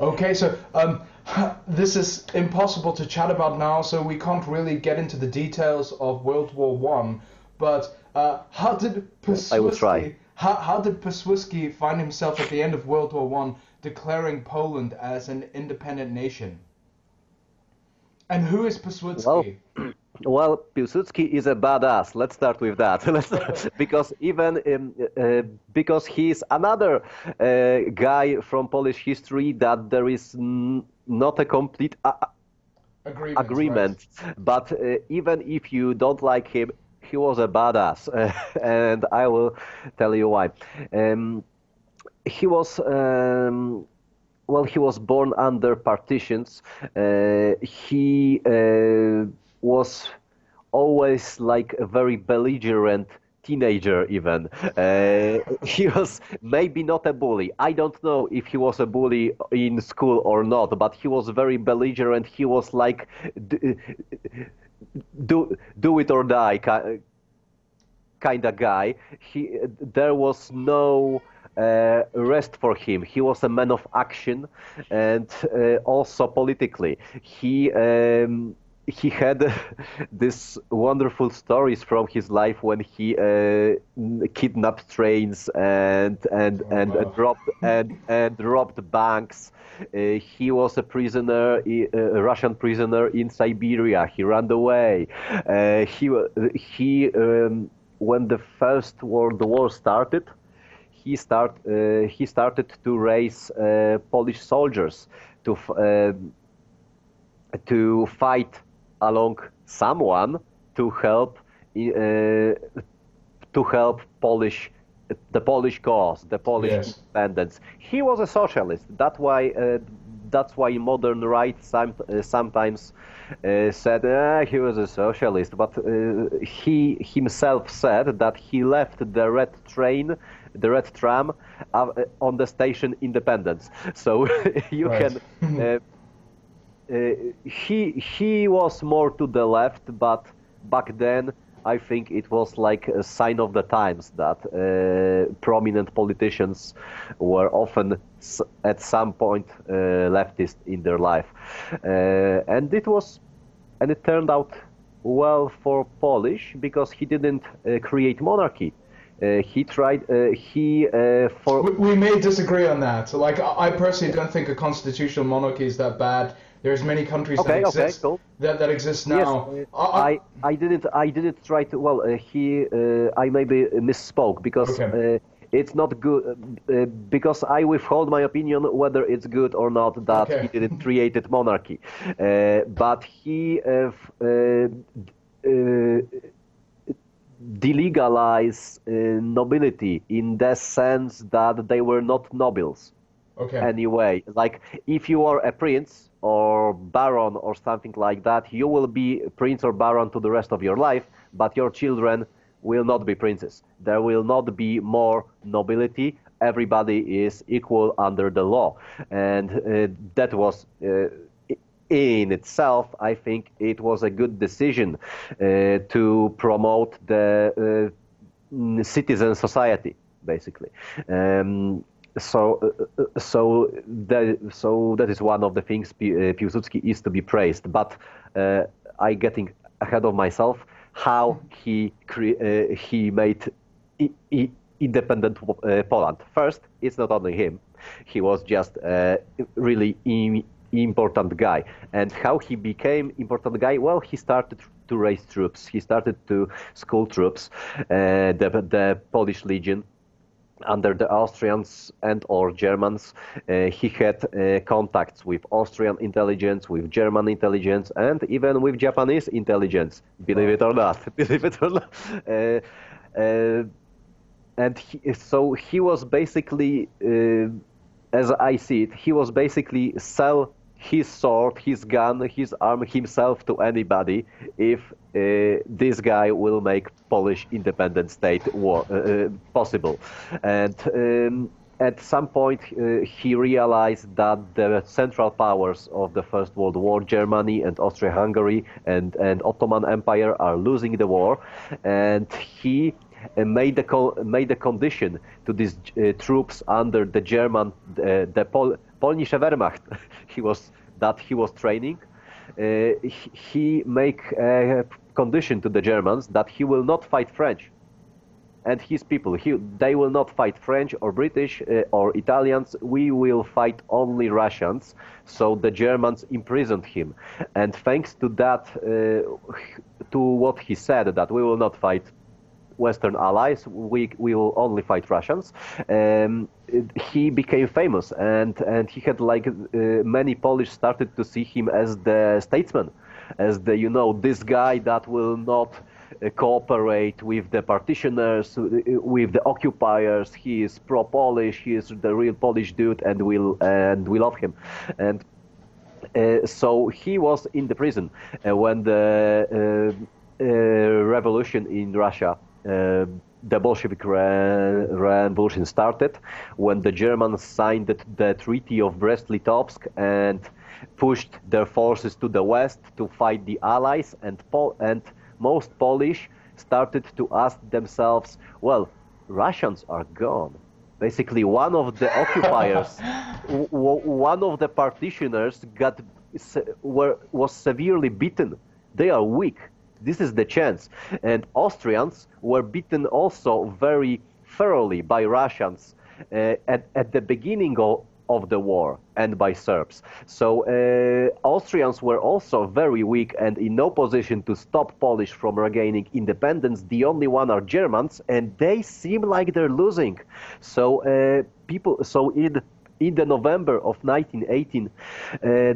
Okay, so um, this is impossible to chat about now, so we can't really get into the details of World War One. But uh, how did I will try. Piswiski, how, how did Piswiski find himself at the end of World War One declaring Poland as an independent nation? And who is Piswiski? Well, well, Piłsudski is a badass. Let's start with that. Let's, because even um, uh, because he's another uh, guy from Polish history that there is n- not a complete uh, agreement. agreement. But uh, even if you don't like him, he was a badass, and I will tell you why. Um, he was. Um, well, he was born under partitions. Uh, he uh, was always like a very belligerent teenager even. Uh, he was maybe not a bully. I don't know if he was a bully in school or not but he was very belligerent. He was like do do it or die kind of guy. He there was no uh, rest for him. He was a man of action, and uh, also politically, he um, he had these wonderful stories from his life when he uh, kidnapped trains and and oh, and wow. robbed and and robbed banks. Uh, he was a prisoner, a Russian prisoner in Siberia. He ran away. Uh, he he um, when the First World War started he start uh, he started to raise uh, Polish soldiers to uh, to fight along someone to help to help Polish the Polish cause, the Polish yes. independence. He was a socialist. That's why uh, that's why modern right some, uh, sometimes uh, said uh, he was a socialist. But he himself said that he left the red train the red tram uh, on the station Independence. So you right. can. Uh, uh, he he was more to the left, but back then I think it was like a sign of the times that uh, prominent politicians were often at some point uh, leftist in their life, uh, and it was, and it turned out well for Polish because he didn't create monarchy. Uh, he tried. Uh, he uh, for. We, we, may disagree on that. Like, I personally don't think a constitutional monarchy is that bad. There's many countries okay, that okay, exist cool. that, that exist now. Yes, I, I, I didn't I didn't try to. Well, uh, he I maybe misspoke because. Okay. it's not good uh, because I withhold my opinion whether it's good or not that he didn't created monarchy, uh, but he delegalize uh, nobility in the sense that they were not nobles okay. anyway. Like if you are a prince or baron or something like that, you will be prince or baron to the rest of your life, but your children will not be princes. There will not be more nobility. Everybody is equal under the law, and uh, that was. Uh, in itself, I think it was a good decision uh, to promote the uh, citizen society, basically. Um, so, uh, uh so that so that is one of the things uh, Piłsudski is to be praised. But uh, I getting ahead of myself. How he cre- he made I- I- independent Poland. First, it's not only him. He was just a really Im- important guy. And how he became important guy? Well, he started to raise troops. He started to school troops, uh, the, the Polish Legion under the Austrians and or Germans. Uh, he had uh, contacts with Austrian intelligence, with German intelligence, and even with Japanese intelligence. Believe it or not. Believe it or not. Uh, uh and he, so he was basically, uh, as I see it, he was basically sell his sword, his gun, his arm himself to anybody if uh, this guy will make Polish independent state war, uh, uh, possible. And um, at some point, uh, he realized that the central powers of the First World War, Germany and Austria-Hungary and, and Ottoman Empire, are losing the war, and he uh, made the made the condition to these uh, troops under the German, the Pol- Polnische Wehrmacht he was that he was training. Uh, he, he make a condition to the Germans that he will not fight French and his people. He, they will not fight French or British uh, or Italians. We will fight only Russians. So the Germans imprisoned him, and thanks to that, uh, to what he said, that we will not fight Western allies. We, we will only fight Russians. Um, he became famous, and, and he had like uh, many Polish started to see him as the statesman, as the you know this guy that will not uh, cooperate with the partitioners, uh, with the occupiers. He is pro-Polish. He is the real Polish dude, and we and we love him. And uh, so he was in the prison uh, when the revolution in Russia the Bolshevik revolution started when the Germans signed the Treaty of Brest-Litovsk and pushed their forces to the west to fight the Allies, and, and most Polish started to ask themselves, well, Russians are gone. Basically, one of the occupiers, one of the partitioners got were, was severely beaten. They are weak this is the chance. And Austrians were beaten also very thoroughly by Russians uh, at, at the beginning of, of the war and by Serbs. So uh, Austrians were also very weak and in no position to stop Polish from regaining independence. The only one are Germans, and they seem like they're losing. So uh, people, so in in the November of 1918, uh,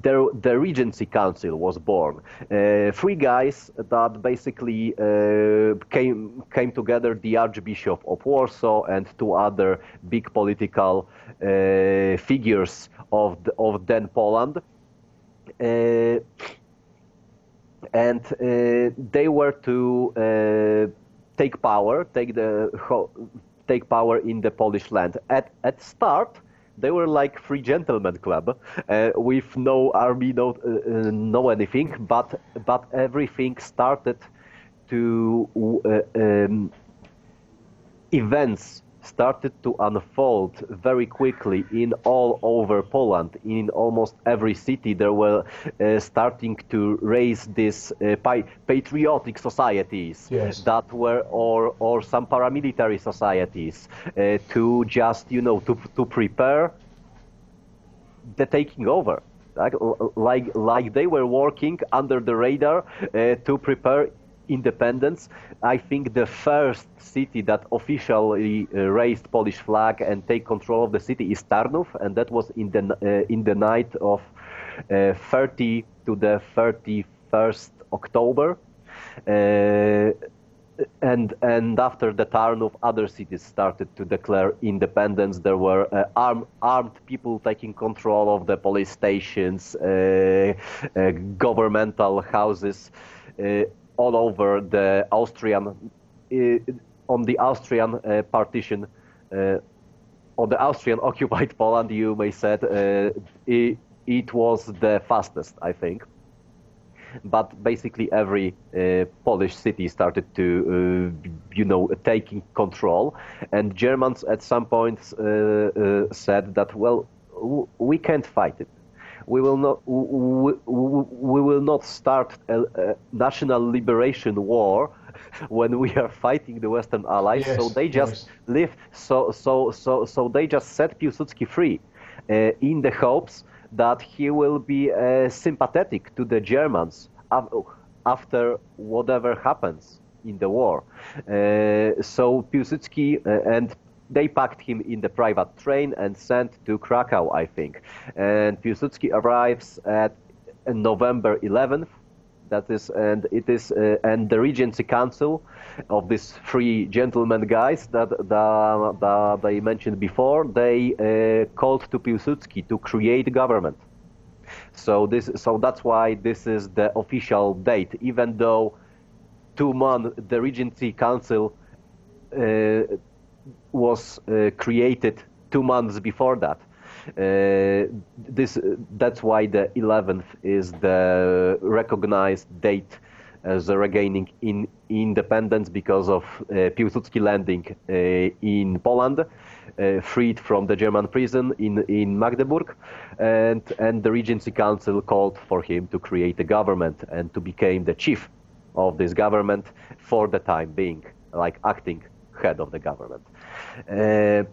the, the Regency Council was born. Uh, three guys that basically uh, came came together: the Archbishop of Warsaw and two other big political uh, figures of the, of then Poland. Uh, and uh, they were to uh, take power, take the take power in the Polish land. At at start, they were like free gentlemen club uh, with no army, no uh, uh, no anything, but but everything started to uh, um, events started to unfold very quickly in all over Poland. In almost every city, there were uh, starting to raise these uh, patriotic societies yes. that were, or or some paramilitary societies, uh, to just you know to to prepare the taking over. Like, like, like they were working under the radar uh, to prepare independence. I think the first city that officially uh, raised Polish flag and take control of the city is Tarnów, and that was in the uh, in the night of uh, 30 to the 31st October. Uh, and and after the Tarnów, other cities started to declare independence. There were uh, armed armed people taking control of the police stations, uh, governmental houses all over the Austrian, uh, on the Austrian uh, partition, uh, on the Austrian occupied Poland, you may say it, it was the fastest, I think but basically every uh, Polish city started to, uh, you know, taking control. And Germans at some point uh, said that, well, we can't fight it we will not we, we will not start a, a, national liberation war when we are fighting the Western allies. Yes, so they just yes. So so so so they just set Piłsudski free, uh, in the hopes that he will be uh, sympathetic to the Germans after whatever happens in the war. Uh, so Piłsudski uh, and they packed him in the private train and sent to Krakow, I think. And Piłsudski arrives at November 11th. That is, and it is, uh, and the Regency Council of these three gentlemen guys that, that, they mentioned before, they uh, called to Piłsudski to create government. So this, so that's why this is the official date, even though two months the Regency Council uh, was uh, created two months before that. Uh, this that's why the 11th is the recognized date as regaining in independence because of uh, Piłsudski landing uh, in Poland, uh, freed from the German prison in, in Magdeburg, and, and the Regency Council called for him to create a government and to become the chief of this government for the time being, like acting head of the government. Uh,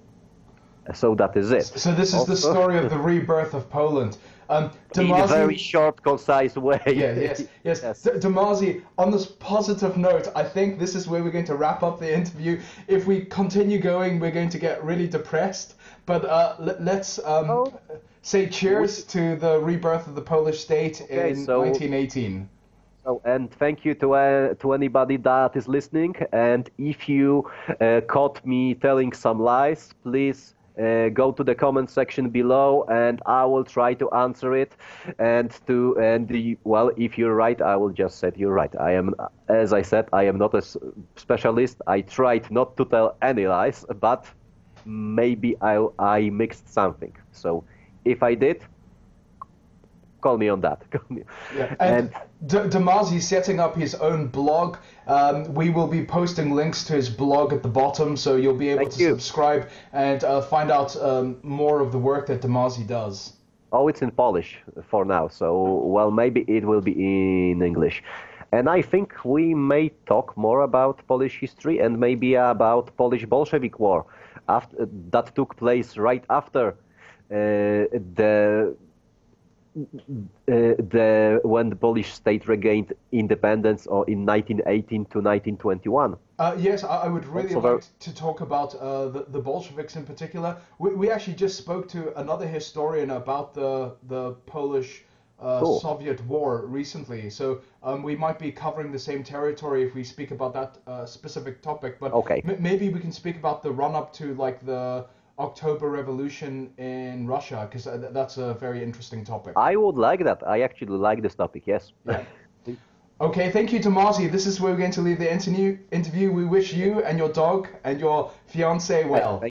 so that is it. So this is the story of the rebirth of Poland. Um, in a very short, concise way. Yeah, yes, yes. yes. Damazy, on this positive note, I think this is where we're going to wrap up the interview. If we continue going, we're going to get really depressed. But uh, let, us um, oh. say cheers to the rebirth of the Polish state okay, in so, 1918. And thank you to uh, to anybody that is listening. And if you uh, caught me telling some lies, please uh, go to the comment section below and I will try to answer it. And to and the, well, if you're right, I will just say you're right. I am, as I said, I am not a specialist. I tried not to tell any lies, but maybe I I mixed something. So if I did, call me on that. yeah. And, and D- setting up his own blog. Um, we will be posting links to his blog at the bottom, so you'll be able to you. subscribe and uh, find out um, more of the work that Damazy does. Oh, it's in Polish for now, so well, maybe it will be in English. And I think we may talk more about Polish history and maybe about Polish Bolshevik War after, that took place right after uh, the the when the Polish state regained independence or in 1918 to 1921. Uh, yes, I, I, would really also like to talk about uh, the, the Bolsheviks in particular. We, we actually just spoke to another historian about the the Polish uh, cool. Soviet war recently, so um, we might be covering the same territory if we speak about that uh, specific topic. But okay. m- maybe we can speak about the run up to like the October Revolution in Russia? Because uh, that's a very interesting topic. I would like that. I actually like this topic. Yes. Yeah. okay, thank you to Marty. This is where we're going to leave the interview. Interview. We wish you and your dog and your fiance well.